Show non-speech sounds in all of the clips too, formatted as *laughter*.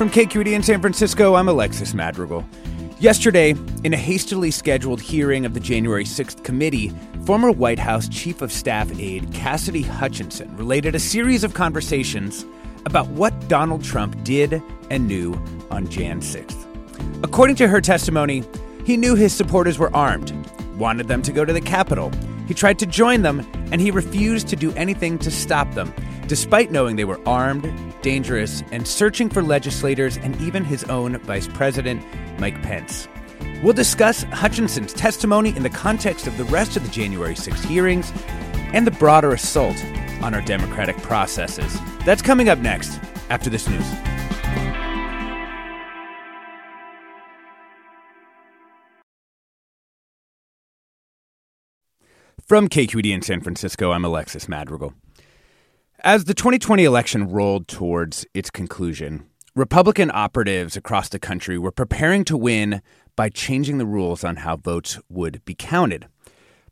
From KQED in San Francisco, I'm Alexis Madrigal. Yesterday, in a hastily scheduled hearing of the January 6th committee, former White House Chief of Staff aide Cassidy Hutchinson related a series of conversations about what Donald Trump did and knew on Jan 6th. According to her testimony, he knew his supporters were armed, wanted them to go to the Capitol. He tried to join them, and he refused to do anything to stop them, despite knowing they were armed, dangerous, and searching for legislators and even his own Vice President, Mike Pence. We'll discuss Hutchinson's testimony in the context of the rest of the January 6 hearings and the broader assault on our democratic processes. That's coming up next after this news. From KQED in San Francisco, I'm Alexis Madrigal. As the 2020 election rolled towards its conclusion, Republican operatives across the country were preparing to win by changing the rules on how votes would be counted.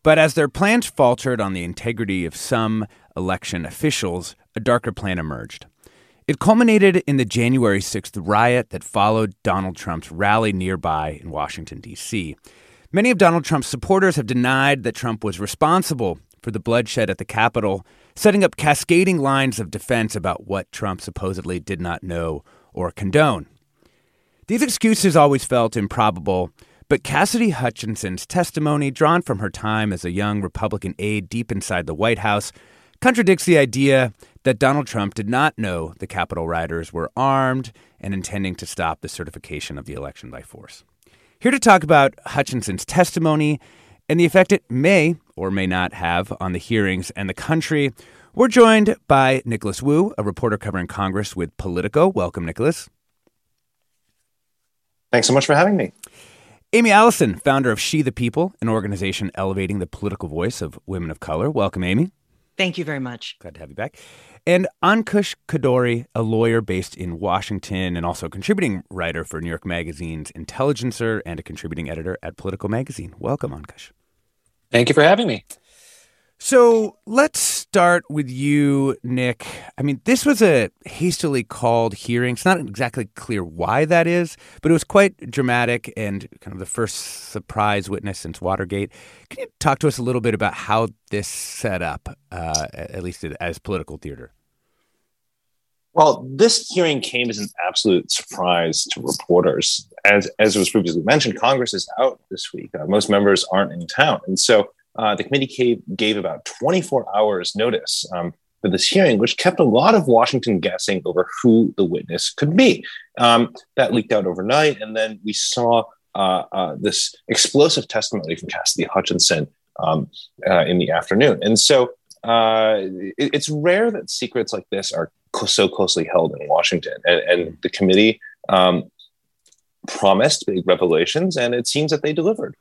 But as their plans faltered on the integrity of some election officials, a darker plan emerged. It culminated in the January 6th riot that followed Donald Trump's rally nearby in Washington, D.C. Many of Donald Trump's supporters have denied that Trump was responsible for the bloodshed at the Capitol, setting up cascading lines of defense about what Trump supposedly did not know or condone. These excuses always felt improbable, but Cassidy Hutchinson's testimony, drawn from her time as a young Republican aide deep inside the White House, contradicts the idea that Donald Trump did not know the Capitol rioters were armed and intending to stop the certification of the election by force. Here to talk about Hutchinson's testimony and the effect it may or may not have on the hearings and the country, we're joined by Nicholas Wu, a reporter covering Congress with Politico. Welcome, Nicholas. Thanks so much for having me. Aimee Allison, founder of She the People, an organization elevating the political voice of women of color. Welcome, Aimee. Thank you very much. Glad to have you back. And Ankush Khardori, a lawyer based in Washington and also a contributing writer for New York Magazine's Intelligencer and a contributing editor at Politico Magazine. Welcome, Ankush. Thank you for having me. So let's start with you, Nick. I mean, this was a hastily called hearing. It's not exactly clear why that is, but it was quite dramatic and kind of the first surprise witness since Watergate. Can you talk to us a little bit about how this set up, uh, at least as political theater? Well, this hearing came as an absolute surprise to reporters. As, as was previously mentioned, Congress is out this week. Uh, most members aren't in town. And so uh, the committee gave, gave, about 24 hours notice um, for this hearing, which kept a lot of Washington guessing over who the witness could be. Um, that leaked out overnight, and then we saw uh, uh, this explosive testimony from Cassidy Hutchinson um, uh, in the afternoon. And so uh, it, it's rare that secrets like this are so closely held in Washington, and, and the committee um, promised big revelations, and it seems that they delivered.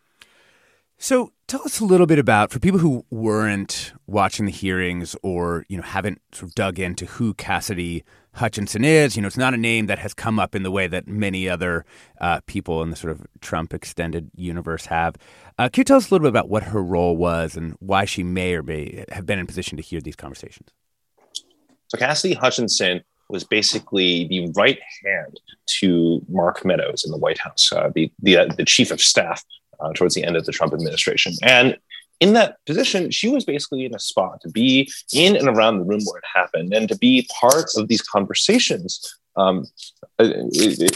So tell us a little bit about for people who weren't watching the hearings or you know haven't sort of dug into who Cassidy Hutchinson is. You know, it's not a name that has come up in the way that many other uh, people in the sort of Trump extended universe have. Uh, can you tell us a little bit about what her role was and why she may or may have been in position to hear these conversations? So Cassidy Hutchinson was basically the right hand to Mark Meadows in the White House, uh, the the, uh, the chief of staff uh, towards the end of the Trump administration. And in that position, she was basically in a spot to be in and around the room where it happened and to be part of these conversations um, uh,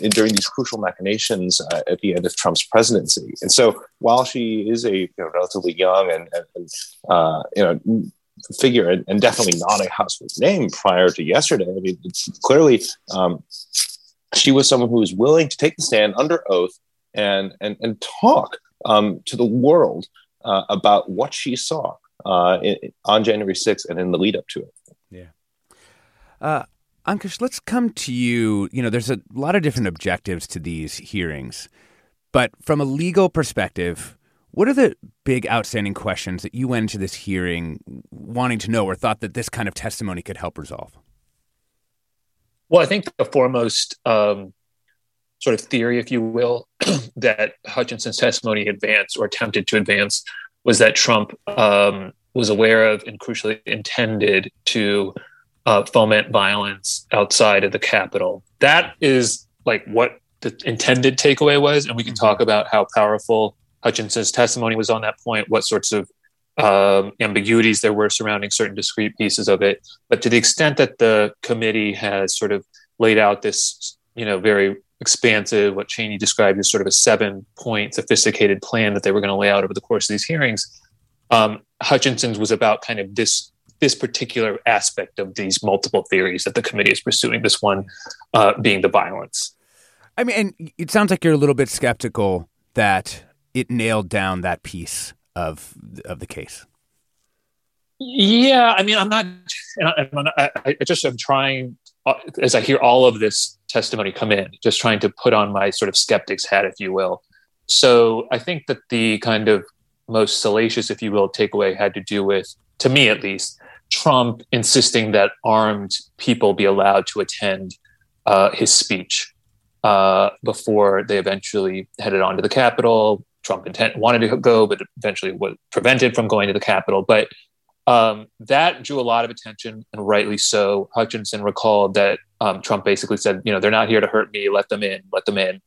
during these crucial machinations uh, at the end of Trump's presidency. And so, while she is a you know, relatively young and, and uh, you know figure and, and, definitely not a household name prior to yesterday, I mean, clearly um, she was someone who was willing to take the stand under oath and and and talk um, to the world uh, about what she saw uh, in, on January 6th and in the lead up to it. Yeah. Uh, Ankush, let's come to you. You know, there's a lot of different objectives to these hearings, but from a legal perspective, what are the big outstanding questions that you went into this hearing wanting to know or thought that this kind of testimony could help resolve? Well, I think the foremost um, sort of theory, if you will, *clears throat* that Hutchinson's testimony advanced or attempted to advance was that Trump um, was aware of and crucially intended to uh, foment violence outside of the Capitol. That is like what the intended takeaway was. And we can talk about how powerful Hutchinson's testimony was on that point, what sorts of um, ambiguities there were surrounding certain discrete pieces of it. But to the extent that the committee has sort of laid out this, you know, very expansive, what Cheney described as sort of a seven point sophisticated plan that they were going to lay out over the course of these hearings, um, Hutchinson's was about kind of this this particular aspect of these multiple theories that the committee is pursuing. This one uh, being the violence. I mean, and it sounds like you're a little bit skeptical that it nailed down that piece of of the case. Yeah, I mean, I'm not. I, I just am trying as I hear all of this testimony come in, just trying to put on my sort of skeptic's hat, if you will. So I think that the kind of most salacious, if you will, takeaway had to do with, to me at least, Trump insisting that armed people be allowed to attend uh, his speech uh, before they eventually headed on to the Capitol. Trump intent, wanted to go, but eventually was prevented from going to the Capitol. But um, that drew a lot of attention, and rightly so. Hutchinson recalled that um, Trump basically said, "You know, they're not here to hurt me. Let them in. Let them in."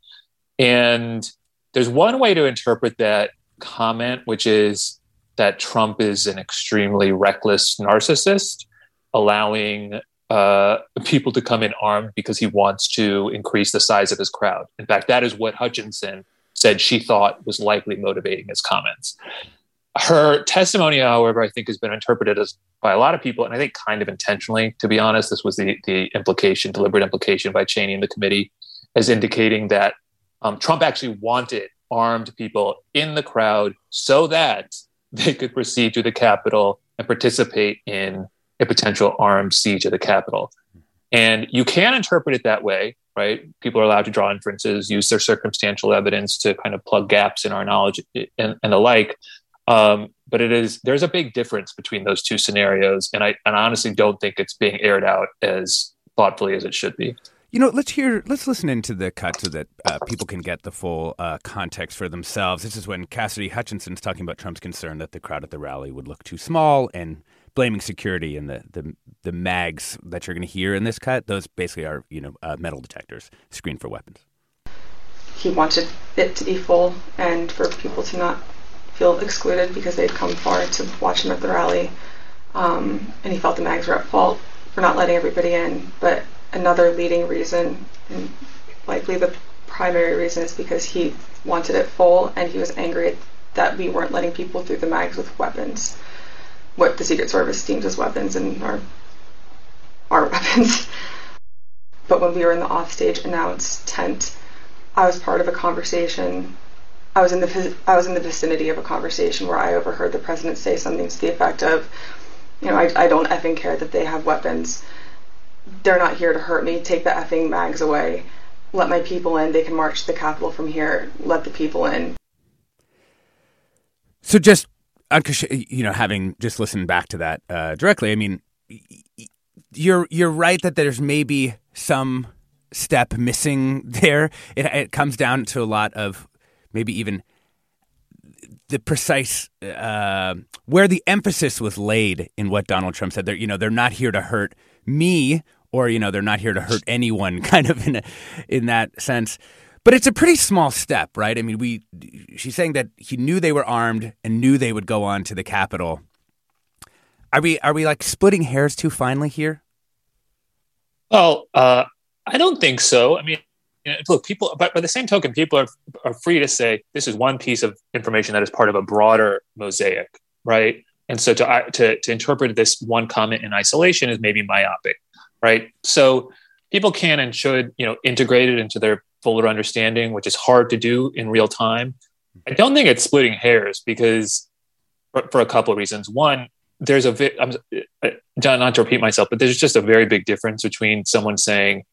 And there's one way to interpret that comment, which is that Trump is an extremely reckless narcissist, allowing uh, people to come in armed because he wants to increase the size of his crowd. In fact, that is what Hutchinson said she thought was likely motivating his comments. Her testimony, however, I think has been interpreted as by a lot of people, and I think kind of intentionally, to be honest. This was the, the implication, deliberate implication by Cheney and the committee, as indicating that um, Trump actually wanted armed people in the crowd so that they could proceed to the Capitol and participate in a potential armed siege of the Capitol. And you can interpret it that way, right? People are allowed to draw inferences, use their circumstantial evidence to kind of plug gaps in our knowledge and, and the like. Um, but it is there's a big difference between those two scenarios, and I and I honestly don't think it's being aired out as thoughtfully as it should be. You know, let's hear, let's listen into the cut so that uh, people can get the full uh, context for themselves. This is when Cassidy Hutchinson's talking about Trump's concern that the crowd at the rally would look too small and blaming security and the, the, the mags that you're going to hear in this cut. Those basically are, you know, uh, metal detectors screened for weapons. He wanted it to be full and for people to not feel excluded because they'd come far to watch him at the rally. Um, and he felt the mags were at fault for not letting everybody in. But another leading reason, and likely the primary reason, is because he wanted it full and he was angry that we weren't letting people through the mags with weapons, what the Secret Service deems as weapons and our *laughs* our weapons. But when we were in the offstage announced tent, I was part of a conversation. I was in the I was in the vicinity of a conversation where I overheard the president say something to the effect of, you know, I, I don't effing care that they have weapons they're not here to hurt me. Take the effing mags away. Let my people in. They can march the Capitol from here. Let the people in. So just, you know, having just listened back to that uh, directly, I mean, you're you're right that there's maybe some step missing *laughs* there. It, it comes down to a lot of maybe even the precise uh, where the emphasis was laid in what Donald Trump said. They're you know they're not here to hurt me or you know they're not here to hurt anyone *laughs* kind of in a, in that sense But it's a pretty small step, right? I mean, we she's saying that he knew they were armed and knew they would go on to the Capitol. Are we are we like splitting hairs too finely here? Well, uh, I don't think so. I mean, look, people, but by the same token, people are, are free to say this is one piece of information that is part of a broader mosaic, right? And so to, to, to interpret this one comment in isolation is maybe myopic, right? So people can and should, you know, integrate it into their fuller understanding, which is hard to do in real time. I don't think it's splitting hairs because for, for a couple of reasons. One, there's a, I'm uh, not to repeat myself, but there's just a very big difference between someone saying,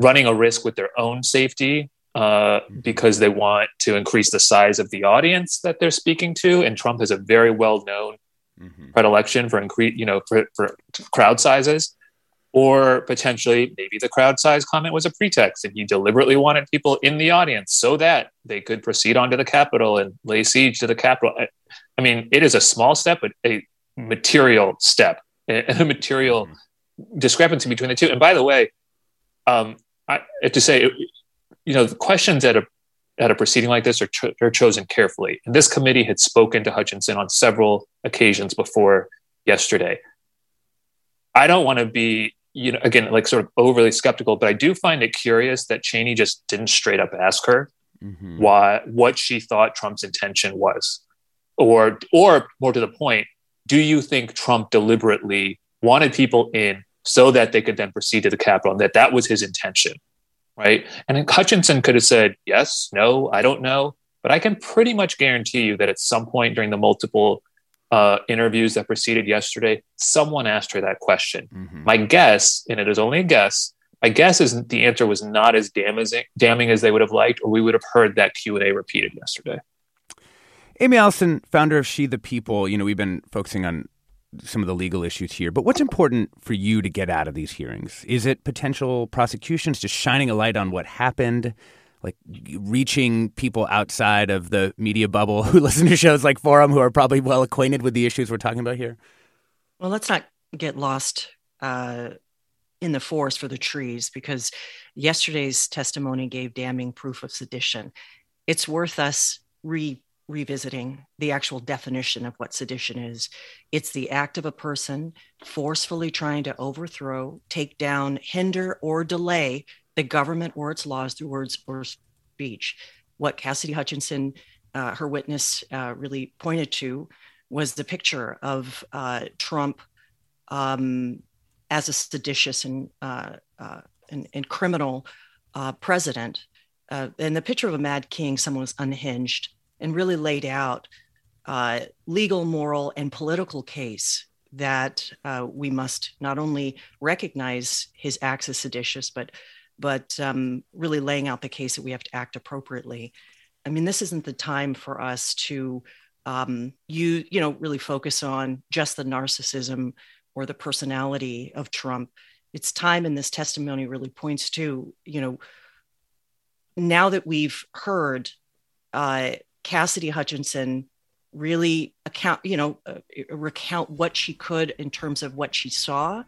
running a risk with their own safety uh, because they want to increase the size of the audience that they're speaking to. And Trump has a very well known mm-hmm. predilection for increase, you know, for, for crowd sizes. Or potentially, maybe the crowd size comment was a pretext, and he deliberately wanted people in the audience so that they could proceed onto the Capitol and lay siege to the Capitol. I, I mean, it is a small step, but a material step, and *laughs* a material mm-hmm. discrepancy between the two. And by the way, um, I, have to say, you know, the questions at a at a proceeding like this are, cho- are chosen carefully. And this committee had spoken to Hutchinson on several occasions before yesterday. I don't want to be, you know, again, like sort of overly skeptical, but I do find it curious that Cheney just didn't straight up ask her mm-hmm. why what she thought Trump's intention was, or or more to the point, do you think Trump deliberately wanted people in so that they could then proceed to the Capitol, and that that was his intention, right? And Hutchinson could have said yes, no, I don't know, but I can pretty much guarantee you that at some point during the multiple uh, interviews that preceded yesterday, someone asked her that question. Mm-hmm. My guess, and it is only a guess, my guess is the answer was not as damning, damning as they would have liked, or we would have heard that Q and A repeated yesterday. Aimee Allison, founder of She the People, you know, we've been focusing on some of the legal issues here, but what's important for you to get out of these hearings? Is it potential prosecutions, just shining a light on what happened, like reaching people outside of the media bubble *laughs* who listen to shows like Forum, who are probably well acquainted with the issues we're talking about here? Well, let's not get lost uh, in the forest for the trees because yesterday's testimony gave damning proof of sedition. It's worth us re revisiting the actual definition of what sedition is. It's the act of a person forcefully trying to overthrow, take down, hinder, or delay the government or its laws through words or speech. What Cassidy Hutchinson, uh, her witness, uh, really pointed to was the picture of uh, Trump um, as a seditious and, uh, uh, and, and, criminal uh, president. and the picture of a mad king, someone was unhinged and really laid out uh, legal, moral, and political case that uh, we must not only recognize his acts as seditious, but but um, really laying out the case that we have to act appropriately. I mean, this isn't the time for us to um, you you know really focus on just the narcissism or the personality of Trump. It's time, and this testimony really points to you know now that we've heard uh, Cassidy Hutchinson really account, you know, uh, recount what she could in terms of what she saw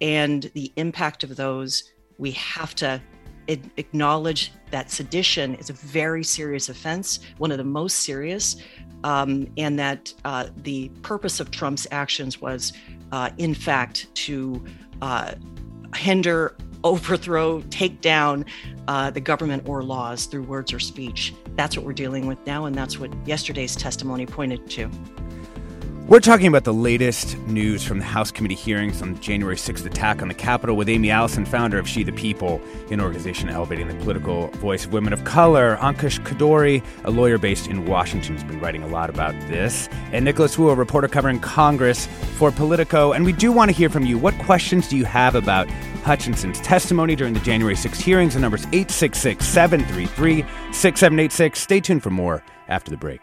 and the impact of those. We have to acknowledge that sedition is a very serious offense, one of the most serious, um, and that uh, the purpose of Trump's actions was, uh, in fact, to uh, hinder overthrow, take down uh, the government or laws through words or speech. That's what we're dealing with now, and that's what yesterday's testimony pointed to. We're talking about the latest news from the House committee hearings on the January 6th attack on the Capitol with Aimee Allison, founder of She the People, an organization elevating the political voice of women of color. Ankush Khardori, a lawyer based in Washington, has been writing a lot about this. And Nicholas Wu, a reporter covering Congress for Politico. And we do want to hear from you. What questions do you have about Hutchinson's testimony during the January 6th hearings? The number's 866 733 6786. Stay tuned for more after the break.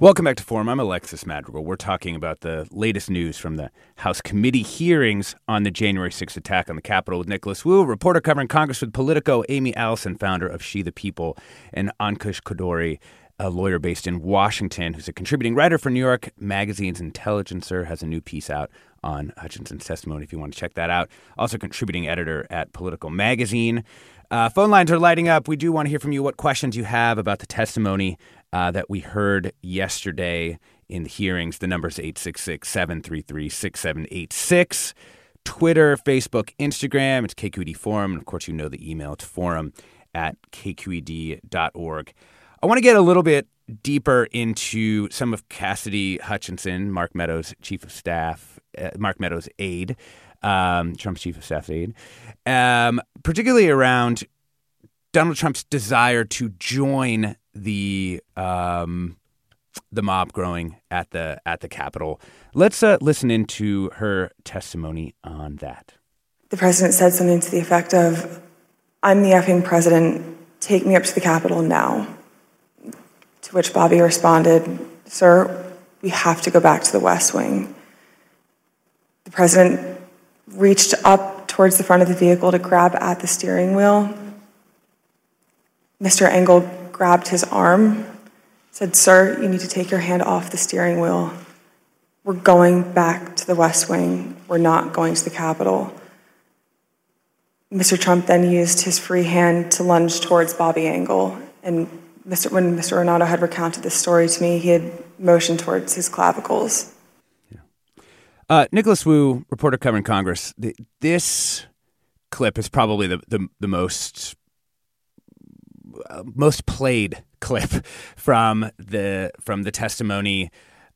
Welcome back to Forum. I'm Alexis Madrigal. We're talking about the latest news from the House committee hearings on the January 6th attack on the Capitol with Nicholas Wu, reporter covering Congress with Politico, Aimee Allison, founder of She the People, and Ankush Khardori, a lawyer based in Washington who's a contributing writer for New York Magazine's Intelligencer, has a new piece out on Hutchinson's testimony if you want to check that out. Also, contributing editor at Politico Magazine. Uh, phone lines are lighting up. We do want to hear from you what questions you have about the testimony uh, that we heard yesterday in the hearings. The number is 866 733 6786. Twitter, Facebook, Instagram. It's KQED Forum. And of course, you know the email. It's forum at kqed.org. I want to get a little bit deeper into some of Cassidy Hutchinson, Mark Meadows' chief of staff, uh, Mark Meadows' aide, um, Trump's chief of staff aide, um, particularly around Donald Trump's desire to join the um, the mob growing at the at the Capitol. Let's uh, listen into her testimony on that. The president said something to the effect of, "I'm the effing president. Take me up to the Capitol now." To which Bobby responded, "Sir, we have to go back to the West Wing." The president reached up towards the front of the vehicle to grab at the steering wheel. Mr. Engel grabbed his arm, said, Sir, you need to take your hand off the steering wheel. We're going back to the West Wing. We're not going to the Capitol. Mr. Trump then used his free hand to lunge towards Bobby Engel. And Mr. when Mr. Ornato had recounted this story to me, he had motioned towards his clavicles. Uh, Nicholas Wu, reporter covering Congress. The, this clip is probably the, the, the most most played *laughs* clip from the from the testimony.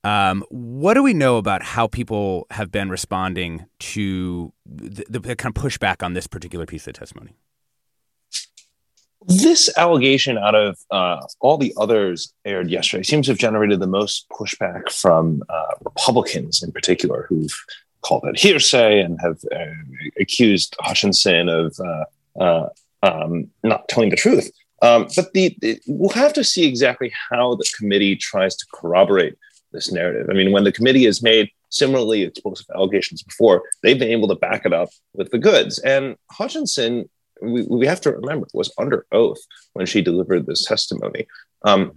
Um, what do we know about how people have been responding to the, the, kind of pushback on this particular piece of testimony? This allegation, out of uh, all the others aired yesterday, seems to have generated the most pushback from uh, Republicans in particular, who've called it hearsay and have uh, accused Hutchinson of uh, uh, um, not telling the truth. Um, but the, the, we'll have to see exactly how the committee tries to corroborate this narrative. I mean, when the committee has made similarly explosive allegations before, they've been able to back it up with the goods. And Hutchinson, we, we have to remember, was under oath when she delivered this testimony. Um,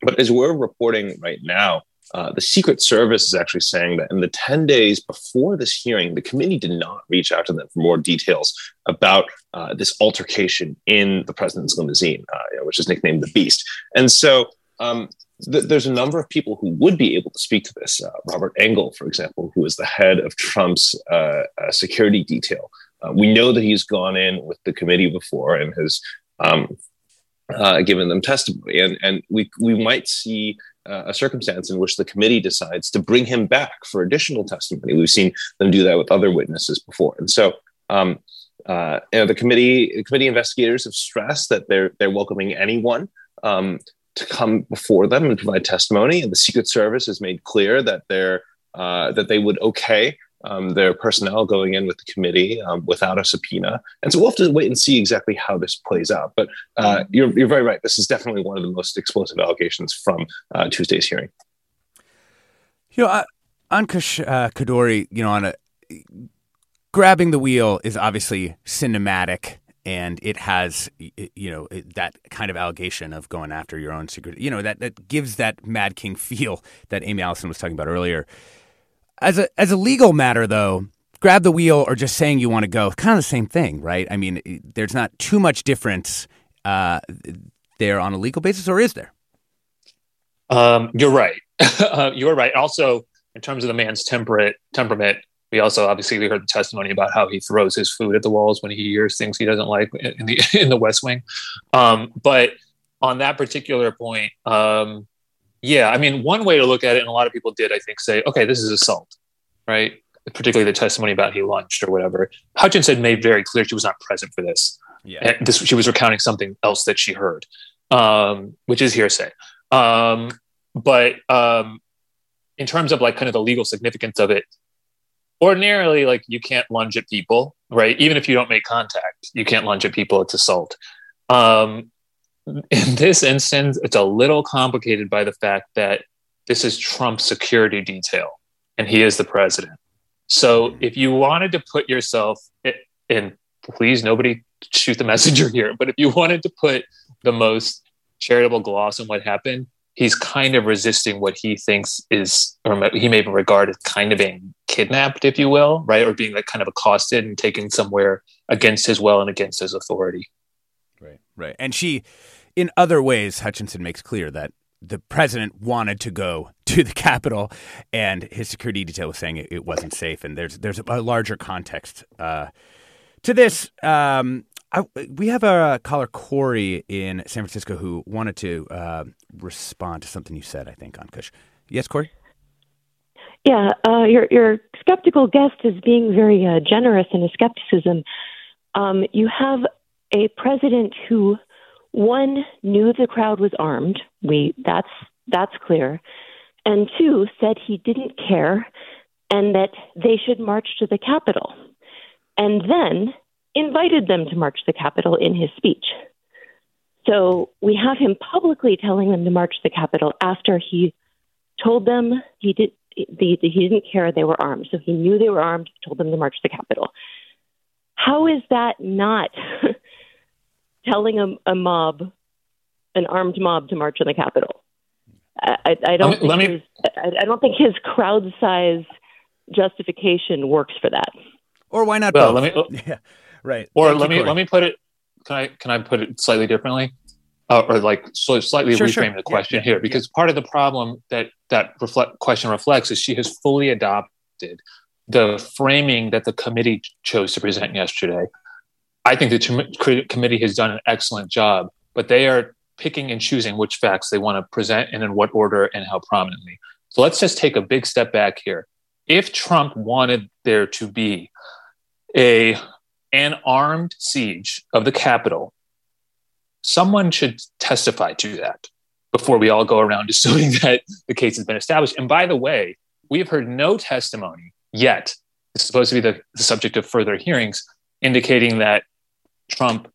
but as we're reporting right now, uh, the Secret Service is actually saying that in the 10 days before this hearing, the committee did not reach out to them for more details about uh, this altercation in the president's limousine, uh, which is nicknamed the Beast. And so um, th- there's a number of people who would be able to speak to this. Uh, Robert Engel, for example, who is the head of Trump's uh, security detail. we know that he's gone in with the committee before and has um, given them testimony. And, and we, we might see uh, a circumstance in which the committee decides to bring him back for additional testimony. We've seen them do that with other witnesses before, and so um, uh, you know, the committee committee investigators have stressed that they're they're welcoming anyone um, to come before them and provide testimony, and the Secret Service has made clear that they're uh, that they would okay um, their personnel going in with the committee um, without a subpoena. And so we'll have to wait and see exactly how this plays out. But uh, you're, you're very right. This is definitely one of the most explosive allegations from uh, Tuesday's hearing. You know, uh, Ankush uh, Khardori, you know, on a grabbing the wheel is obviously cinematic and it has you know that kind of allegation of going after your own secret you know that that gives that mad king *laughs* feel that aimee allison was talking about earlier as a as a legal matter, though, grab the wheel or just saying you want to go, kind of the same thing, right? I mean, there's not too much difference uh, there on a legal basis, or is there? Um, you're right. *laughs* uh, you're right. Also, in terms of the man's temperate temperament, We also obviously we heard the testimony about how he throws his food at the walls when he hears things he doesn't like in the *laughs* in the West Wing. Um, but on that particular point, um, yeah, I mean, one way to look at it, and a lot of people did, I think, say, okay, this is assault, right? Particularly the testimony about he lunched or whatever. Hutchinson made very clear she was not present for this. Yeah. And this she was recounting something else that she heard, um, which is hearsay. Um, but um, in terms of like kind of the legal significance of it, ordinarily, like you can't lunge at people, right? Even if you don't make contact, you can't lunge at people. It's assault. Um, in this instance, it's a little complicated by the fact that this is Trump's security detail, and he is the president. So if you wanted to put yourself in, please nobody shoot the *laughs* messenger here, but if you wanted to put the most charitable gloss on what happened, he's kind of resisting what he thinks is, or he may regard as kind of being kidnapped, if you will, right? Or being like kind of accosted and taken somewhere against his will and against his authority. Right, right. And she, in other ways, Hutchinson makes clear that the president wanted to go *laughs* to the Capitol, and his security detail was saying it, it wasn't safe. And there's there's a larger context uh, to this. Um, I, we have a caller, Corey, in San Francisco, who wanted to uh, respond to something you said. I think Ankush. Yes, Corey. Yeah, uh, your your skeptical guest is being very uh, generous in his skepticism. Um, you have a president who, one, knew the crowd was armed. We that's that's clear, and two, said he didn't care, and that they should march to the Capitol, and then invited them to march to the Capitol in his speech. So we have him publicly telling them to march to the Capitol after he told them he did he didn't care they were armed. So he knew they were armed, told them to march to the Capitol. How is that not telling a, a, mob, an armed mob, to march on the Capitol? I, I, don't. Let me, think his, I, I, don't think his crowd size justification works for that. Or why not? Well, both? let me. *laughs* yeah, right. Or Thank let me Corey. let me put it. Can I can I put it slightly differently? uh, or like so slightly sure, reframe sure. the question yeah, here because yeah. part of the problem that that reflect question reflects is she has fully adopted the framing that the committee chose to present yesterday. I think the committee has done an excellent job, but they are picking and choosing which facts they want to present and in what order and how prominently. So let's just take a big step back here. If Trump wanted there to be a an armed siege of the Capitol someone should testify to that before we all go around *laughs* assuming that the case has been established. And by the way, we have heard no testimony yet. It's supposed to be the, the subject of further hearings, indicating that Trump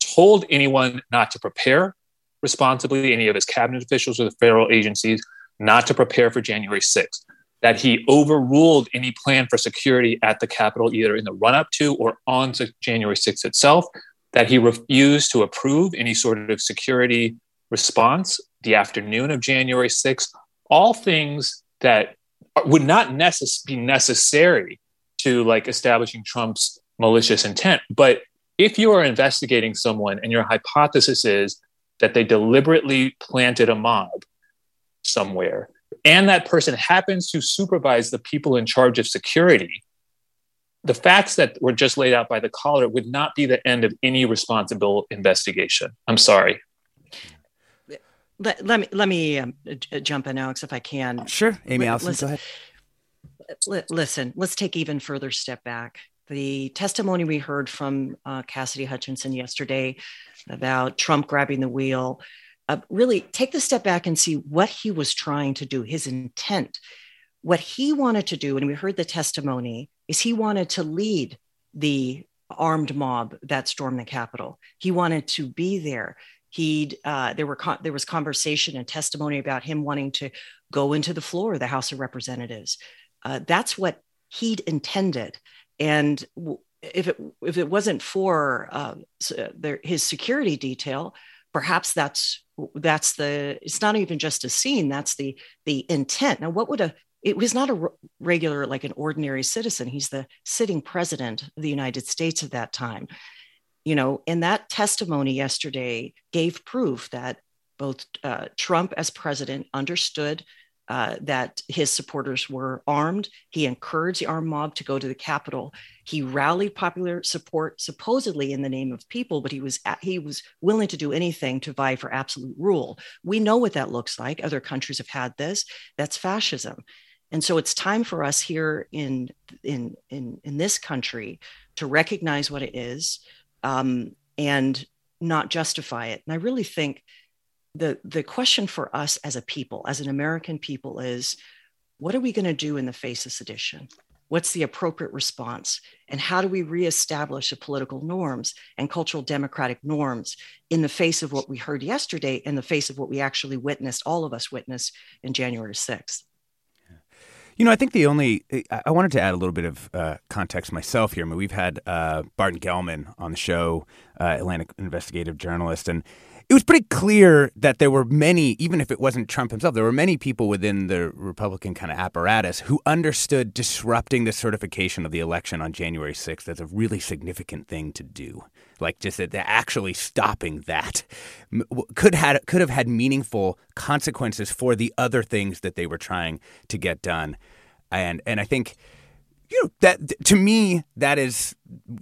told anyone not to prepare responsibly, any of his cabinet officials or the federal agencies, not to prepare for January 6th, that he overruled any plan for security at the Capitol, either in the run up to or on January 6th itself, that he refused to approve any sort of security response the afternoon of January 6th, all things that would not necess- be necessary to like establishing Trump's malicious intent. But if you are investigating someone and your hypothesis is that they deliberately planted a mob somewhere and that person happens to supervise the people in charge of security, the facts that were just laid out by the caller would not be the end of any responsible investigation. I'm sorry. Let, let me let me um, jump in, Alex, if I can. Sure, Aimee Allison, listen, go ahead. listen, let's take even further step back. The testimony we heard from uh, Cassidy Hutchinson yesterday about Trump grabbing the wheel, uh, really take the step back and see what he was trying to do, his intent. What he wanted to do, and we heard the testimony, is he wanted to lead the armed mob that stormed the Capitol. He wanted to be there. He uh, there were con- there was conversation and testimony about him wanting to go into the floor of the House of Representatives. Uh, that's what he'd intended, and if it if it wasn't for uh, their, his security detail, perhaps that's that's the it's not even just a scene that's the the intent now what would a it was not a regular, like an ordinary citizen. He's the sitting president of the United States at that time. You know, and that testimony yesterday gave proof that both uh, Trump as president understood uh, that his supporters were armed. He encouraged the armed mob to go to the Capitol. He rallied popular support, supposedly in the name of people, but he was he was willing to do anything to vie for absolute rule. We know what that looks like. Other countries have had this. That's fascism. And so it's time for us here in in in, in this country to recognize what it is um, and not justify it. And I really think the the question for us as a people, as an American people, is what are we going to do in the face of sedition? What's the appropriate response? And how do we reestablish the political norms and cultural democratic norms in the face of what we heard yesterday, in the face of what we actually witnessed, all of us witnessed in January 6th? You know, I think the only I wanted to add a little bit of uh, context myself here. I mean, we've had uh, Barton Gellman on the show, uh, Atlantic investigative journalist, and it was pretty clear that there were many, even if it wasn't Trump himself, there were many people within the Republican kind of apparatus who understood disrupting the certification of the election on January 6th as a really significant thing to do. Like just that actually stopping that could had could have had meaningful consequences for the other things that they were trying to get done. And and I think you know that to me that is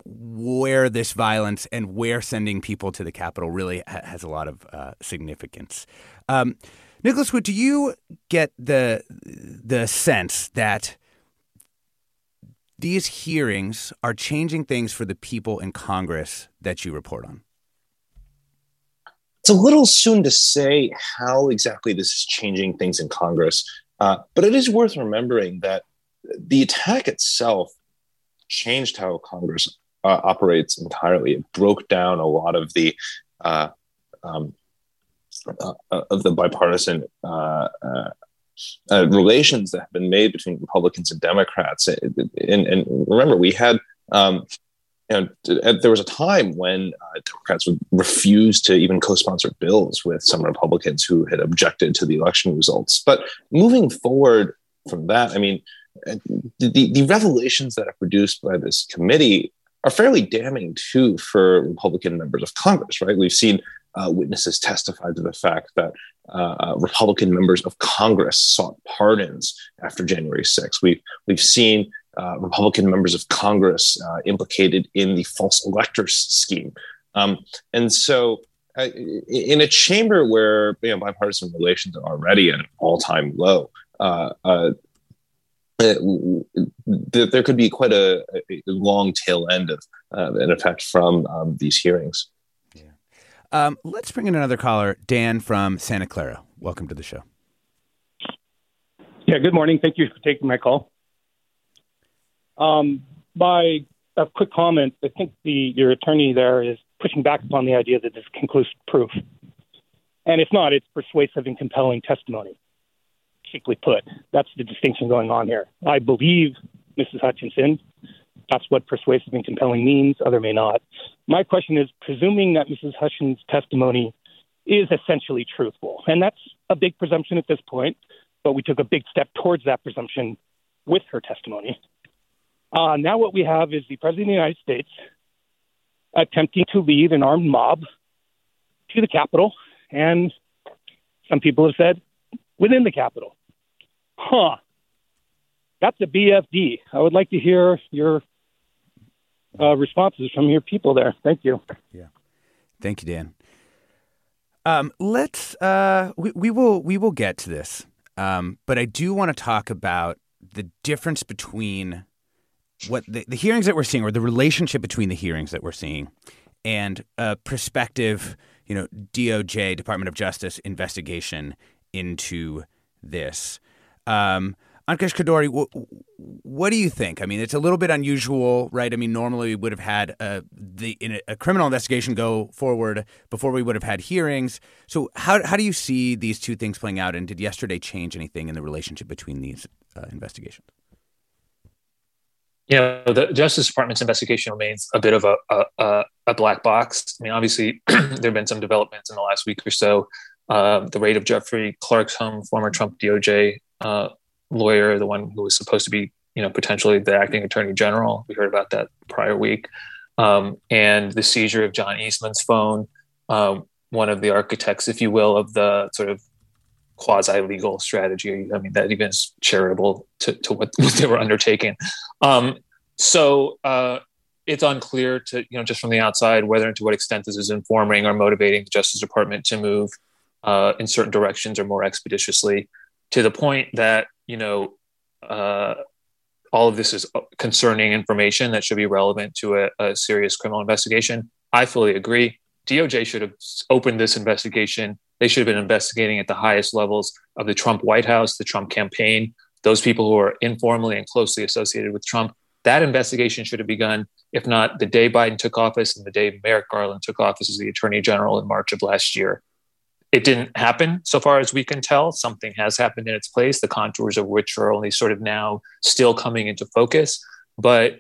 where this violence and where sending people to the Capitol really ha- has a lot of uh, significance. Um, Nicholas Wu, do you get the the sense that these hearings are changing things for the people in Congress that you report on? It's a little soon to say how exactly this is changing things in Congress, uh, but it is worth remembering that the attack itself changed how Congress uh, operates entirely. It broke down a lot of the uh, um, uh, of the bipartisan uh, uh, uh, relations that have been made between Republicans and Democrats. And, and remember, we had. Um, you know, there was a time when Democrats would refuse to even co-sponsor bills with some Republicans who had objected to the election results. But moving forward from that, I mean, the, the revelations that are produced by this committee are fairly damning too for Republican members of Congress, right? We've seen uh, witnesses testify to the fact that uh, uh Republican members of Congress sought pardons after January 6th. We've, we've seen uh, Republican members of Congress uh, implicated in the false electors scheme. Um, and so, uh, in a chamber where you know, bipartisan relations are already at an all time low, uh, there could be quite a, a long tail end of uh, an effect from um, these hearings. Yeah. Um, let's bring in another caller, Dan from Santa Clara. Welcome to the show. Yeah, good morning. Thank you for taking my call. Um, by a quick comment, I think the your attorney there is pushing back upon the idea that this is conclusive proof. And if not, it's persuasive and compelling testimony put. That's the distinction going on here. I believe Mrs. Hutchinson. That's what persuasive and compelling means. Other may not. My question is presuming that Mrs. Hutchinson's testimony is essentially truthful, and that's a big presumption at this point, but we took a big step towards that presumption with her testimony. Uh, now, what we have is the President of the United States attempting to lead an armed mob to the Capitol, and some people have said within the Capitol. Huh. That's a BFD. I would like to hear your uh, responses from your people there. Thank you. Yeah. Thank you, Dan. Um, let's uh, we, we will we will get to this, um, but I do want to talk about the difference between what the, the hearings that we're seeing, or the relationship between the hearings that we're seeing, and a prospective, you know, DOJ Department of Justice investigation into this. Um, Ankush Khardori, what do you think? I mean, it's a little bit unusual, right? I mean, normally we would have had a, the a, a criminal investigation go forward before we would have had hearings. So, how how do you see these two things playing out? And did yesterday change anything in the relationship between these uh, investigations? You know, the Justice Department's investigation remains a bit of a a, a black box. I mean, obviously, *clears throat* there have been some developments in the last week or so uh, the raid of Jeffrey Clark's home, former Trump DOJ uh, lawyer, the one who was supposed to be, you know, potentially the acting attorney general. We heard about that prior week, um, and the seizure of John Eastman's phone, um, one of the architects, if you will, of the sort of quasi legal strategy. I mean, that even is charitable to, to *laughs* what, they were undertaking. Um, so uh, it's unclear to, you know, just from the outside, whether and to what extent this is informing or motivating the Justice Department to move uh, in certain directions or more expeditiously to the point that, you know, uh, all of this is concerning information that should be relevant to a, a serious criminal investigation. I fully agree. DOJ should have opened this investigation they should have been investigating at the highest levels of the Trump White House, the Trump campaign, those people who are informally and closely associated with Trump. That investigation should have begun, if not the day Biden took office and the day Merrick Garland took office as the Attorney General in March of last year. It didn't happen so far as we can tell. Something has happened in its place, the contours of which are only sort of now still coming into focus. But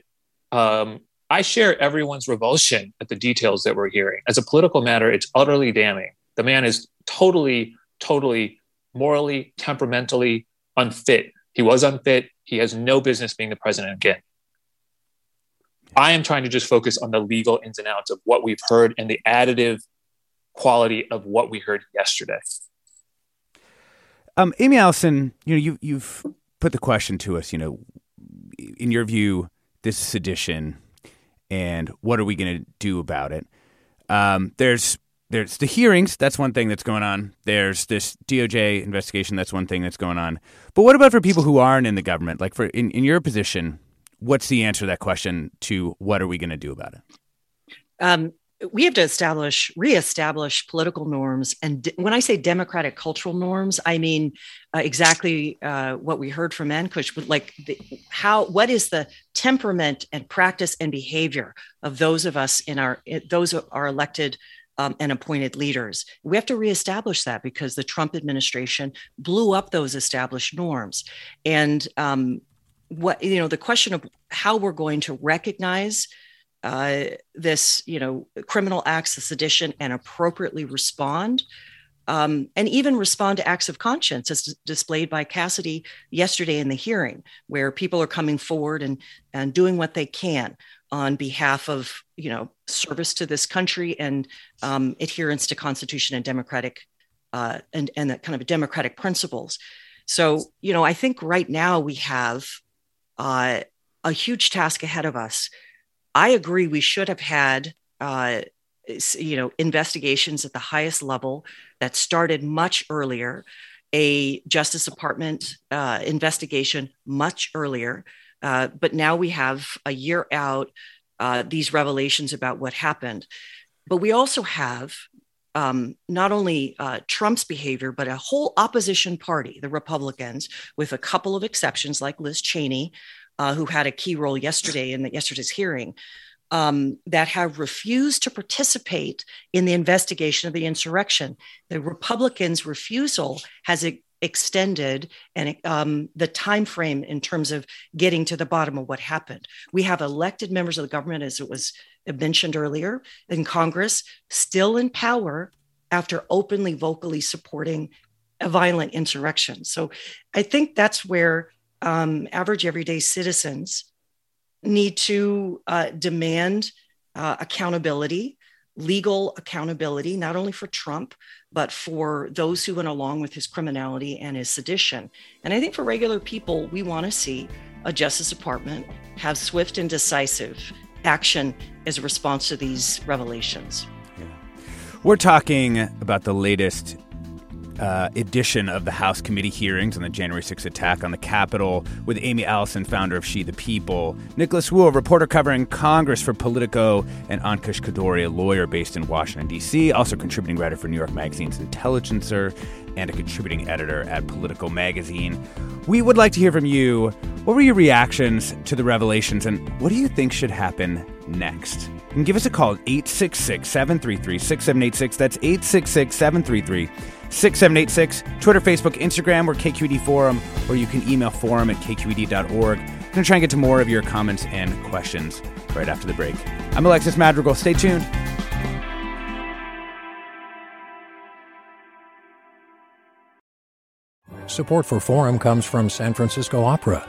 um, I share everyone's revulsion at the details that we're hearing. As a political matter, it's utterly damning the man is totally, totally morally, temperamentally unfit. He was unfit. He has no business being the president again. I am trying to just focus on the legal ins and outs of what we've heard and the additive quality of what we heard yesterday. Um, Aimee Allison, you know, you, you've put the question to us. You know, in your view, this sedition, and what are we going to do about it? Um, there's there's the hearings. That's one thing that's going on. There's this DOJ investigation. That's one thing that's going on. But what about for people who aren't in the government? Like for in, in your position, what's the answer to that question? To what are we going to do about it? Um, we have to establish, reestablish political norms. And de- when I say democratic cultural norms, I mean uh, exactly uh, what we heard from Ankush. Like the, how, what is the temperament and practice and behavior of those of us in our, those are elected um, and appointed leaders. We have to reestablish that because the Trump administration blew up those established norms. And um, what you know, the question of how we're going to recognize uh, this, you know, criminal acts of sedition and appropriately respond. Um, and even respond to acts of conscience as displayed by Cassidy yesterday in the hearing, where people are coming forward and, and doing what they can on behalf of you know service to this country and um, adherence to constitution and democratic uh, and and that kind of democratic principles so you know i think right now we have uh, a huge task ahead of us i agree we should have had uh, you know investigations at the highest level that started much earlier a justice department uh, investigation much earlier uh, but now we have a year out uh, these revelations about what happened. But we also have um, not only uh, Trump's behavior, but a whole opposition party, the Republicans, with a couple of exceptions like Liz Cheney, uh, who had a key role yesterday in the, yesterday's hearing, um, that have refused to participate in the investigation of the insurrection. The Republicans' refusal has extended and um, the time frame in terms of getting to the bottom of what happened. We have elected members of the government, as it was mentioned earlier, in Congress, still in power after openly, vocally supporting a violent insurrection. So I think that's where um, average, everyday citizens need to uh, demand uh, accountability legal accountability, not only for Trump, but for those who went along with his criminality and his sedition. And I think for regular people, we want to see a Justice Department have swift and decisive action as a response to these revelations. We're talking about the latest uh, edition of the House committee hearings on the January 6th attack on the Capitol with Aimee Allison, founder of She the People, Nicholas Wu, a reporter covering Congress for Politico, and Ankush Khardori, a lawyer based in Washington, D.C., also contributing writer for New York Magazine's Intelligencer and a contributing editor at Politico Magazine. We would like to hear from you. What were your reactions to the revelations, and what do you think should happen next? And give us a call at 866 733 6786. That's 866 733 6786. Twitter, Facebook, Instagram, or KQED Forum, or you can email forum at kqed.org. I'm going to try and get to more of your comments and questions right after the break. I'm Alexis Madrigal. Stay tuned. Support for Forum comes from San Francisco Opera.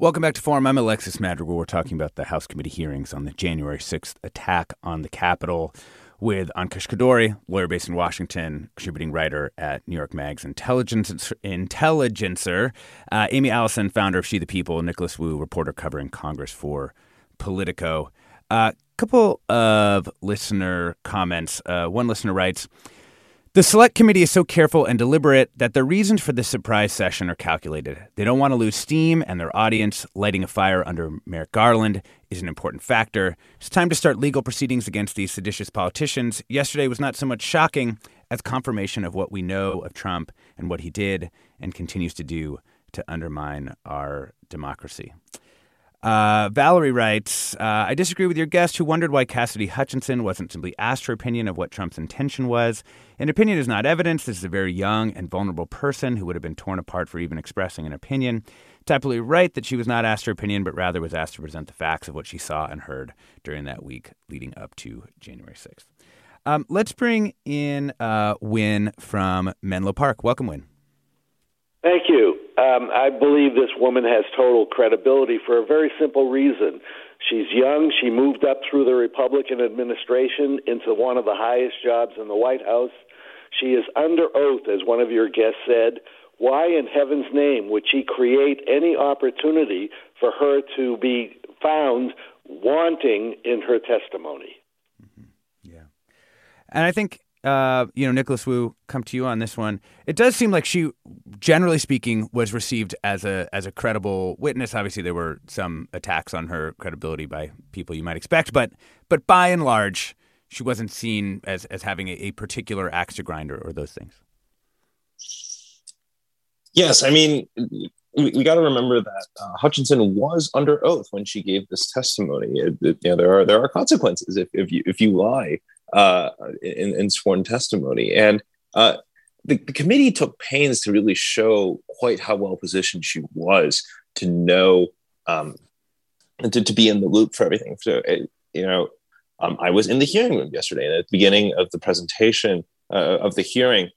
Welcome back to Forum. I'm Alexis Madrigal. We're talking about the House committee hearings on the January 6th attack on the Capitol with Ankush Khardori, lawyer based in Washington, contributing writer at New York Mag's Intelligence, Intelligencer, uh, Aimee Allison, founder of She the People, Nicholas Wu, reporter covering Congress for Politico. A uh, couple of listener comments. Uh, one listener writes, the select committee is so careful and deliberate that the reasons for this surprise session are calculated. They don't want to lose steam, and their audience, lighting a fire under Merrick Garland, is an important factor. It's time to start legal proceedings against these seditious politicians. Yesterday was not so much shocking as confirmation of what we know of Trump and what he did and continues to do to undermine our democracy. Uh, Valerie writes, uh, I disagree with your guest who wondered why Cassidy Hutchinson wasn't simply asked her opinion of what Trump's intention was. An opinion is not evidence. This is a very young and vulnerable person who would have been torn apart for even expressing an opinion. It's right that she was not asked her opinion, but rather was asked to present the facts of what she saw and heard during that week leading up to January 6th. Um, let's bring in uh, Win from Menlo Park. Welcome, Win. Thank you. Um, I believe this woman has total credibility for a very simple reason. She's young. She moved up through the Republican administration into one of the highest jobs in the White House. She is under oath, as one of your guests said. Why in heaven's name would she create any opportunity for her to be found wanting in her testimony? Mm-hmm. Yeah. And I think uh, you know, Nicholas Wu, come to you on this one. It does seem like she, generally speaking, was received as a as a credible witness. Obviously, there were some attacks on her credibility by people you might expect, but but by and large, she wasn't seen as as having a, a particular axe to grind or, or those things. Yes, I mean, we, we got to remember that uh, Hutchinson was under oath when she gave this testimony. It, it, you know, there are there are consequences if, if you if you lie uh, in, in, sworn testimony. And uh, the, the, committee took pains to really show quite how well positioned she was to know um, to, to be in the loop for everything. So, it, you know, um, I was in the hearing room yesterday, and at the beginning of the presentation uh, of the hearing,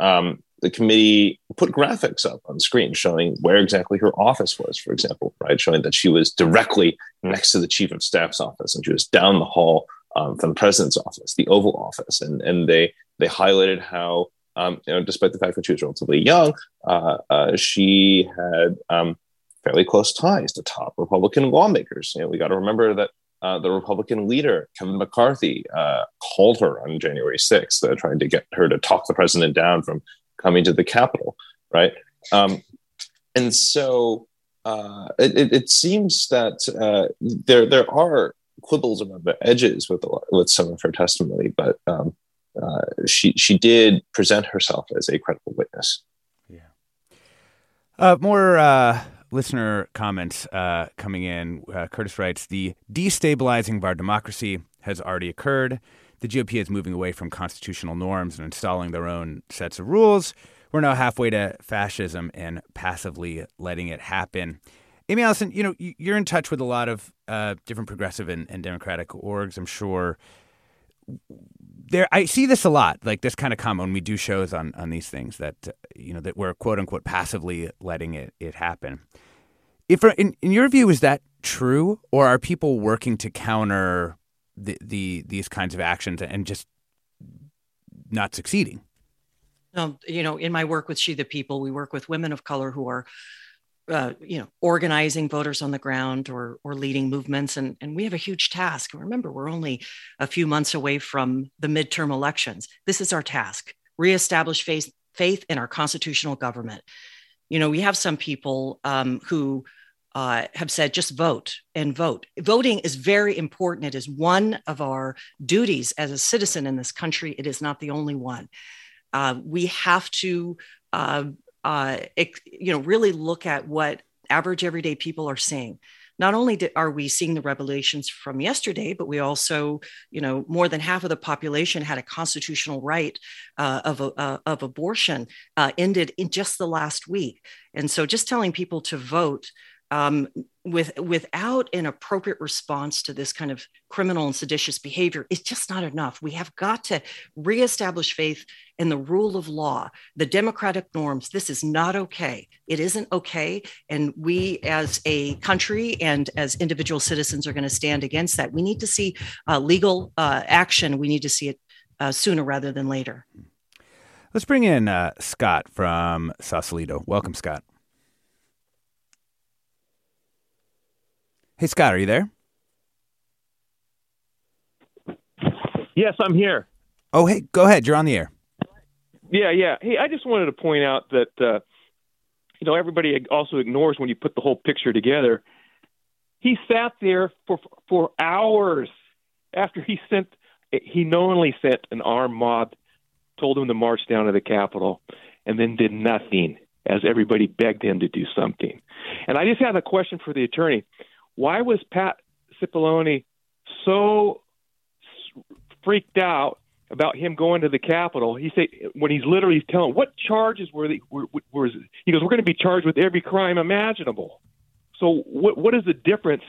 um, the committee put graphics up on screen showing where exactly her office was, for example, right? Showing that she was directly next to the chief of staff's office and she was down the hall um, from the president's office, the Oval Office, and and they they highlighted how um, you know despite the fact that she was relatively young, uh, uh, she had um, fairly close ties to top Republican lawmakers. You know, we got to remember that. Uh, the Republican leader, Kevin McCarthy, uh, called her on January 6th, uh, trying to get her to talk the president down from coming to the Capitol, right? Um, and so uh, it, it, seems that uh, there there are quibbles around the edges with a, with some of her testimony, but um, uh, she she did present herself as a credible witness. Yeah. Uh, more uh, listener comments uh, coming in. Uh, Curtis writes: "The destabilizing of our democracy has already occurred. The GOP is moving away from constitutional norms and installing their own sets of rules." We're now halfway to fascism and passively letting it happen. Aimee Allison, you know, you're in touch with a lot of uh, different progressive and, and, democratic orgs. I'm sure there. I see this a lot, like this kind of comment when we do shows on on these things that uh, you know that we're quote unquote passively letting it it happen. If in, in your view, is that true, or are people working to counter the, the these kinds of actions and just not succeeding? Um, you know, in my work with She the People, we work with women of color who are uh, you know, organizing voters on the ground or or leading movements, and and we have a huge task. Remember, we're only a few months away from the midterm elections. This is our task: reestablish faith faith in our constitutional government. You know, we have some people um, who uh, have said just vote and vote. Voting is very important. It is one of our duties as a citizen in this country. It is not the only one. Uh, we have to uh, uh, you know, really look at what average everyday people are seeing. Not only are we seeing the revelations from yesterday, but we also, you know, more than half of the population had a constitutional right uh, of, uh, of abortion uh, ended in just the last week. And so just telling people to vote um, with without an appropriate response to this kind of criminal and seditious behavior is just not enough. We have got to reestablish faith in the rule of law, the democratic norms. This is not okay. It isn't okay, and we, as a country and as individual citizens, are going to stand against that. We need to see uh, legal uh, action. We need to see it uh, sooner rather than later. Let's bring in uh, Scott from Sausalito. Welcome, Scott. Hey, Scott, are you there? Yes, I'm here. Oh, hey, go ahead. You're on the air. Yeah, yeah. Hey, I just wanted to point out that uh, you know everybody also ignores when you put the whole picture together. He sat there for for hours after he sent he knowingly sent an armed mob, told him to march down to the Capitol, and then did nothing as everybody begged him to do something. And I just have a question for the attorney. Why was Pat Cipollone so freaked out about him going to the Capitol? He said when he's literally telling what charges were they were, were he goes we're going to be charged with every crime imaginable. So what what is the difference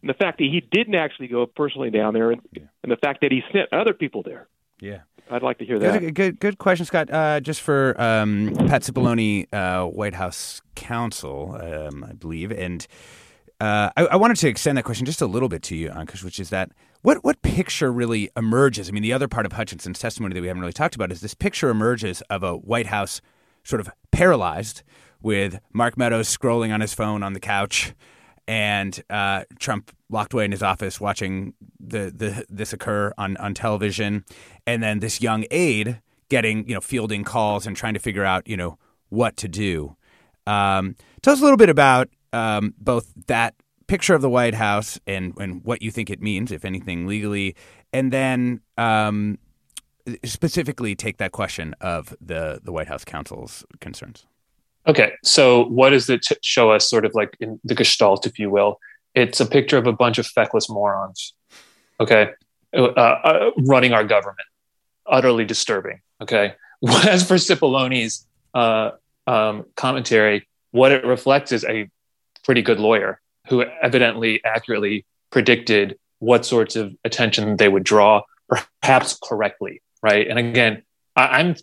in the fact that he didn't actually go personally down there and, yeah. and the fact that he sent other people there? Yeah. I'd like to hear that. Good, good, good question, Scott. Uh, just for um, Pat Cipollone, uh, White House counsel, um, I believe, and uh, I, I, wanted to extend that question just a little bit to you, Ankush, which is that what what picture really emerges? I mean, the other part of Hutchinson's testimony that we haven't really talked about is this picture emerges of a White House sort of paralyzed with Mark Meadows scrolling on his phone on the couch and uh, Trump locked away in his office watching the, the this occur on, on television, and then this young aide getting you know fielding calls and trying to figure out you know what to do. Um, tell us a little bit about um, both that picture of the White House and and what you think it means, if anything, legally, and then um, specifically take that question of the the White House counsel's concerns. Okay, so what does it show us, sort of like in the Gestalt, if you will? It's a picture of a bunch of feckless morons. Okay, uh, uh, running our government, utterly disturbing. Okay, *laughs* as for Cipollone's uh, um, commentary, what it reflects is a pretty good lawyer who evidently accurately predicted what sorts of attention they would draw, perhaps correctly, right? And again, I, am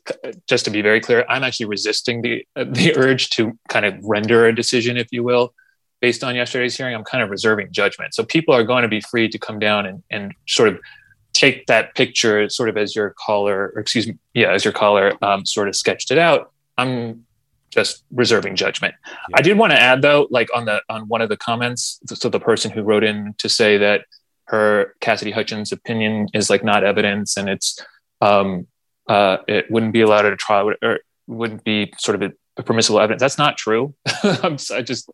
just to be very clear, I'm actually resisting the the urge to kind of render a decision, if you will, based on yesterday's hearing. I'm kind of reserving judgment. So people are going to be free to come down and, and sort of take that picture, sort of as your caller, or excuse me, yeah, as your caller um, sort of sketched it out. I'm just reserving judgment. Yeah. I did want to add though, like on the on one of the comments, so the person who wrote in to say that her Cassidy Hutchins opinion is like not evidence and it's um uh it wouldn't be allowed at a trial or wouldn't be sort of a permissible evidence. That's not true. *laughs* I'm I just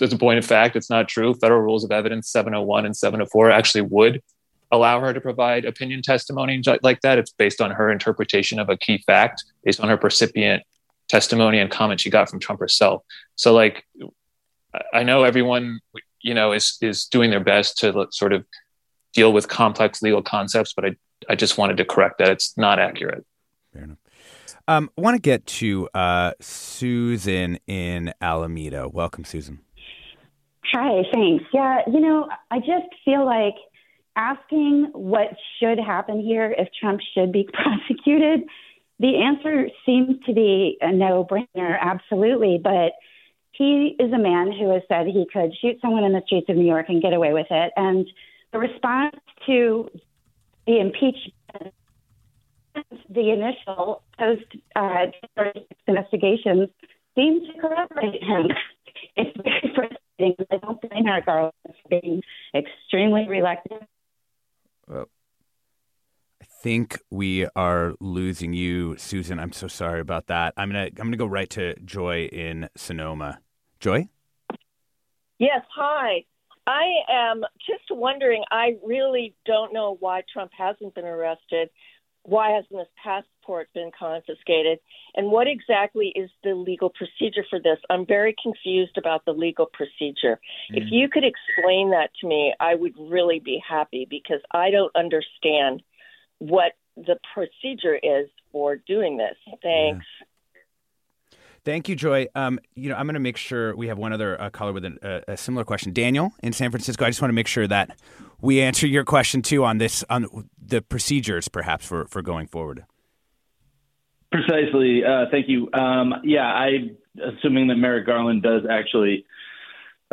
as a point of fact, it's not true. Federal rules of evidence 701 and 704 actually would allow her to provide opinion testimony like that. It's based on her interpretation of a key fact, based on her percipient testimony and comments she got from Trump herself. So like, I know everyone, you know, is is doing their best to sort of deal with complex legal concepts, but I I just wanted to correct that it's not accurate. Fair enough. Um, I want to get to uh, Susan in Alameda. Welcome, Susan. Hi, thanks. Yeah, you know, I just feel like asking what should happen here if Trump should be *laughs* prosecuted the answer seems to be a no brainer, absolutely. But he is a man who has said he could shoot someone in the streets of New York and get away with it. And the response to the impeachment, the initial post uh, investigations, seemed to corroborate him. it's very frustrating. I don't blame Merrick Garland for being extremely reluctant. Well, think we are losing you, Susan. I'm so sorry about that. I'm gonna I'm gonna go right to Joy in Sonoma. Joy. Yes. Hi. I am just wondering. I really don't know why Trump hasn't been arrested. Why hasn't his passport been confiscated? And what exactly is the legal procedure for this? I'm very confused about the legal procedure. Mm-hmm. If you could explain that to me, I would really be happy because I don't understand what the procedure is for doing this. Thanks. Yeah. Thank you, Joy. Um, you know, I'm going to make sure we have one other uh, caller with an, uh, a similar question. Daniel in San Francisco. I just want to make sure that we answer your question too on this on the procedures, perhaps for for going forward. Precisely. Uh, thank you. Um, yeah, I assuming that Merrick Garland does actually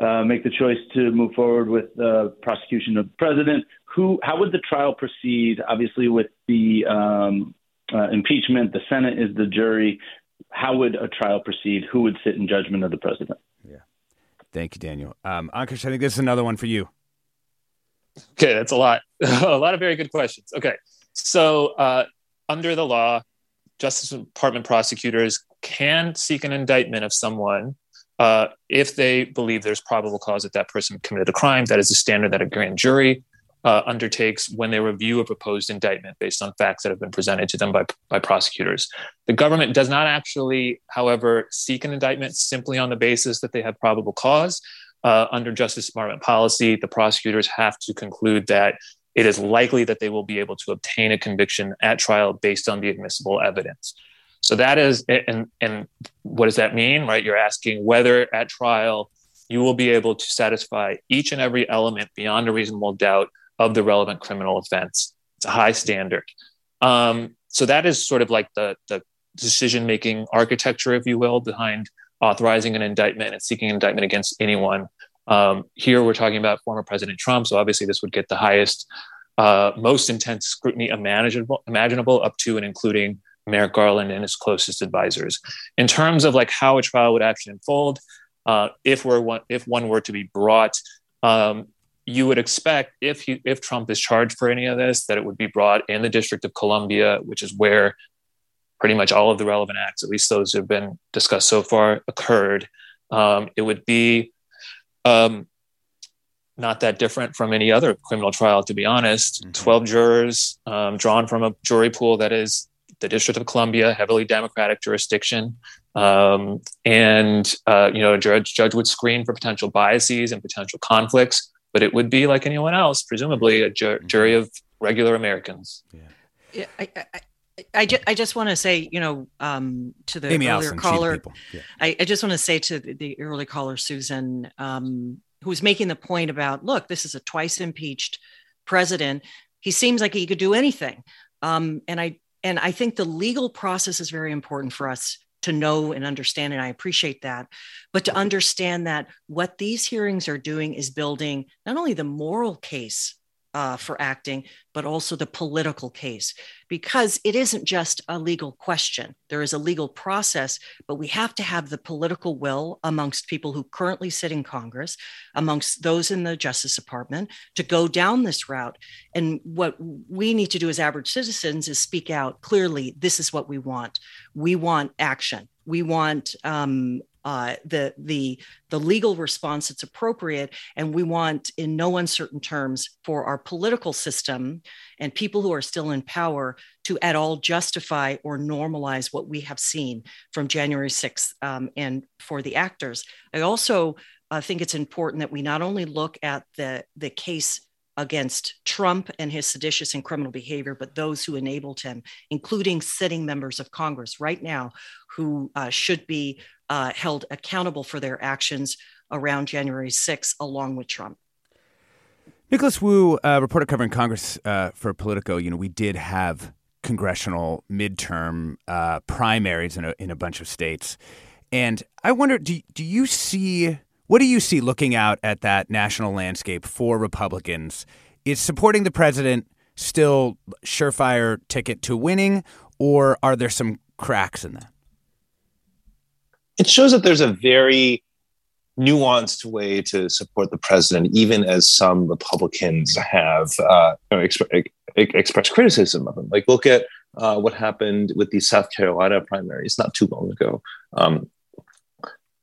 uh, make the choice to move forward with the prosecution of the president. Who? How would the trial proceed? Obviously, with the um, uh, impeachment, the Senate is the jury how would a trial proceed? Who would sit in judgment of the president? Yeah. Thank you, Daniel. Um, Ankush, I think this is another one for you. Okay, that's a lot. *laughs* a lot of very good questions. Okay. So, uh, under the law, Justice Department prosecutors can seek an indictment of someone uh, if they believe there's probable cause that that person committed a crime. That is a standard that a grand jury uh, undertakes when they review a proposed indictment based on facts that have been presented to them by, by prosecutors. The government does not actually, however, seek an indictment simply on the basis that they have probable cause. Uh, under Justice Department policy, the prosecutors have to conclude that it is likely that they will be able to obtain a conviction at trial based on the admissible evidence. So that is, and, and what does that mean, right? You're asking whether at trial you will be able to satisfy each and every element beyond a reasonable doubt of the relevant criminal offense. It's a high standard. Um, so that is sort of like the, the decision making architecture, if you will, behind authorizing an indictment and seeking an indictment against anyone. Um, here we're talking about former President Trump, so obviously this would get the highest, uh, most intense scrutiny imaginable, imaginable, up to and including Merrick Garland and his closest advisors. In terms of like how a trial would actually unfold, uh, if we're one, if one were to be brought, um, you would expect if he, if Trump is charged for any of this, that it would be brought in the District of Columbia, which is where pretty much all of the relevant acts, at least those that have been discussed so far, occurred. Um, it would be um, not that different from any other criminal trial, to be honest. Mm-hmm. 12 jurors um, drawn from a jury pool that is the District of Columbia, heavily Democratic jurisdiction. Um, and, uh, you know, a judge, judge would screen for potential biases and potential conflicts but it would be like anyone else, presumably a ju- mm-hmm. jury of regular Americans. Yeah. yeah I, I, I, ju- I just want to say, you know, um, to the Aimee earlier Allison, caller, yeah. I, I, just want to say to the, the early caller, Susan, um, who was making the point about, look, this is a twice impeached president. He seems like he could do anything. Um, and I, and I think the legal process is very important for us to know and understand. And I appreciate that. But to understand that what these hearings are doing is building not only the moral case uh, for acting, but also the political case, because it isn't just a legal question. There is a legal process, but we have to have the political will amongst people who currently sit in Congress, amongst those in the Justice Department, to go down this route. And what we need to do as average citizens is speak out clearly this is what we want. We want action. We want um, uh, the the the legal response that's appropriate, and we want, in no uncertain terms, for our political system and people who are still in power to at all justify or normalize what we have seen from January 6th, um, and for the actors. I also uh, think it's important that we not only look at the the case against Trump and his seditious and criminal behavior, but those who enabled him, including sitting members of Congress right now who uh, should be uh, held accountable for their actions around January 6th, along with Trump. Nicholas Wu, reporter covering Congress uh, for Politico, you know, we did have congressional midterm uh, primaries in a, in a bunch of states. And I wonder, do, do you see what do you see looking out at that national landscape for Republicans? Is supporting the president still surefire ticket to winning, or are there some cracks in that? It shows that there's a very nuanced way to support the president, even as some Republicans have uh, exp- expressed criticism of him. Like, look at uh, what happened with the South Carolina primaries not too long ago. Um,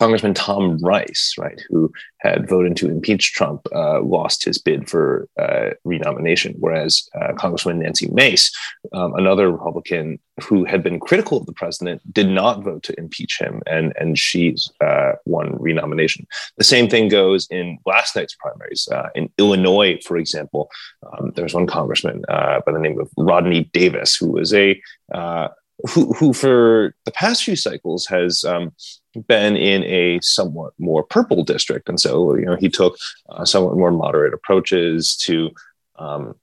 Congressman Tom Rice, right, who had voted to impeach Trump, uh, lost his bid for uh, renomination, whereas uh, Congresswoman Nancy Mace, um, another Republican who had been critical of the president, did not vote to impeach him, and and she uh, won renomination. The same thing goes in last night's primaries uh, in Illinois, for example. Um, there was one congressman uh, by the name of Rodney Davis who was a who, who for the past few cycles has um, been in a somewhat more purple district, and so you know he took uh, somewhat more moderate approaches to um,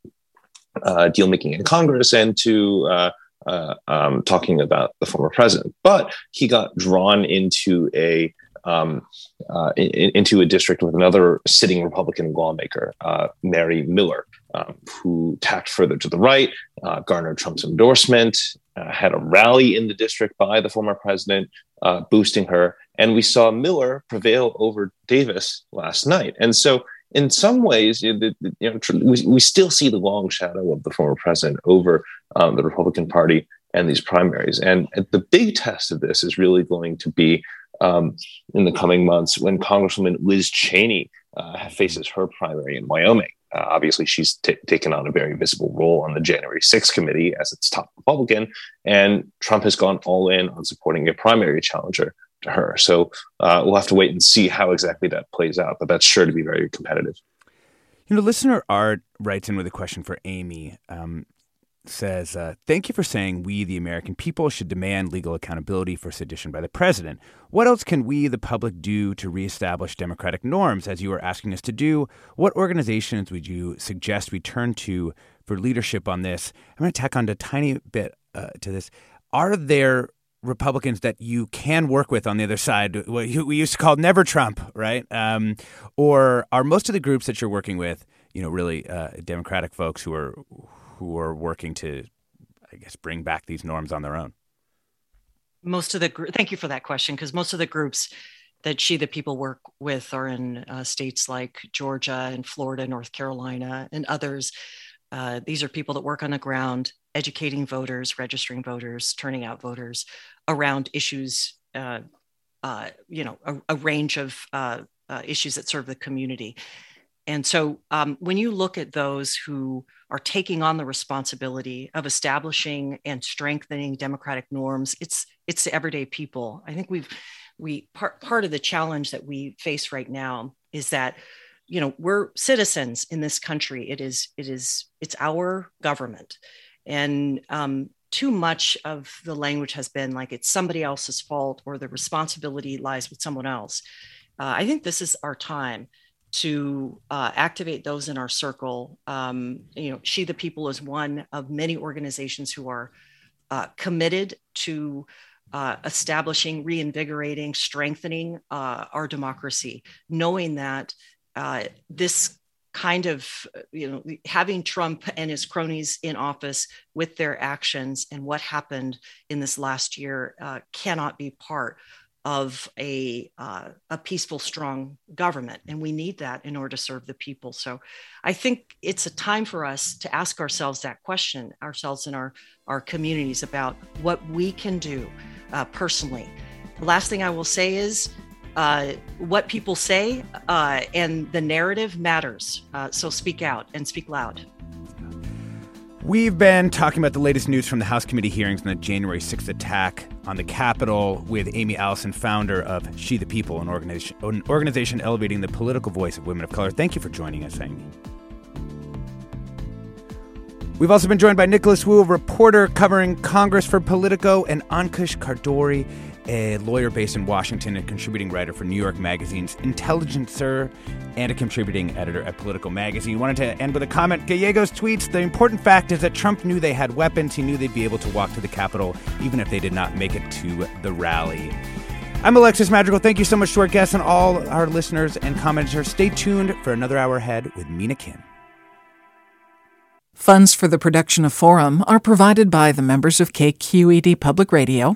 uh, deal making in Congress and to uh, uh, um, talking about the former president. But he got drawn into a um, uh, in, into a district with another sitting Republican lawmaker, uh, Mary Miller, um, who tacked further to the right, uh, garnered Trump's endorsement, uh, had a rally in the district by the former president, uh, boosting her. And we saw Miller prevail over Davis last night. And so, in some ways, you know, we, we still see the long shadow of the former president over um, the Republican Party and these primaries. And the big test of this is really going to be um, in the coming months when Congresswoman Liz Cheney uh, faces her primary in Wyoming. Uh, obviously, she's t- taken on a very visible role on the January 6th committee as its top Republican, and Trump has gone all in on supporting a primary challenger to her. So uh, we'll have to wait and see how exactly that plays out, but that's sure to be very competitive. You know, listener Art writes in with a question for Aimee. Um, says, uh, Thank you for saying we, the American people, should demand legal accountability for sedition by the president. What else can we, the public, do to reestablish democratic norms, as you are asking us to do? What organizations would you suggest we turn to for leadership on this? I'm going to tack on a tiny bit uh, to this. Are there Republicans that you can work with on the other side, what we used to call never Trump, right? Um, or are most of the groups that you're working with, you know, really uh, Democratic folks who are who are working to, I guess, bring back these norms on their own? Most of the thank you for that question because most of the groups that she the people work with are in uh, states like Georgia and Florida, North Carolina, and others. Uh, these are people that work on the ground, educating voters, registering voters, turning out voters around issues. Uh, uh you know, a, a range of uh, uh, issues that serve the community. And so um, when you look at those who are taking on the responsibility of establishing and strengthening democratic norms, it's it's the everyday people. I think we've we part part of the challenge that we face right now is that you know we're citizens in this country. It is it is it's our government, and um, too much of the language has been like it's somebody else's fault or the responsibility lies with someone else. Uh, I think this is our time to uh, activate those in our circle. Um, you know, She the People is one of many organizations who are uh, committed to uh, establishing, reinvigorating, strengthening uh, our democracy, knowing that uh, this kind of, you know, having Trump and his cronies in office with their actions and what happened in this last year uh, cannot be part of a uh, a peaceful, strong government, and we need that in order to serve the people. So, I think it's a time for us to ask ourselves that question, ourselves in our our communities, about what we can do uh, personally. The last thing I will say is. Uh, what people say uh, and the narrative matters. Uh, so speak out and speak loud. We've been talking about the latest news from the House committee hearings on the January 6th attack on the Capitol with Aimee Allison, founder of She the People, an organization, an organization elevating the political voice of women of color. Thank you for joining us, Aimee. We've also been joined by Nicholas Wu, a reporter covering Congress for Politico, and Ankush Khardori, a lawyer based in Washington and contributing writer for New York Magazine's Intelligencer and a contributing editor at Politico Magazine. Wanted to end with a comment. Gallegos tweets The important fact is that Trump knew they had weapons. He knew they'd be able to walk to the Capitol even if they did not make it to the rally. I'm Alexis Madrigal. Thank you so much to our guests and all our listeners and commenters. Stay tuned for another hour ahead with Mina Kim. Funds for the production of Forum are provided by the members of KQED Public Radio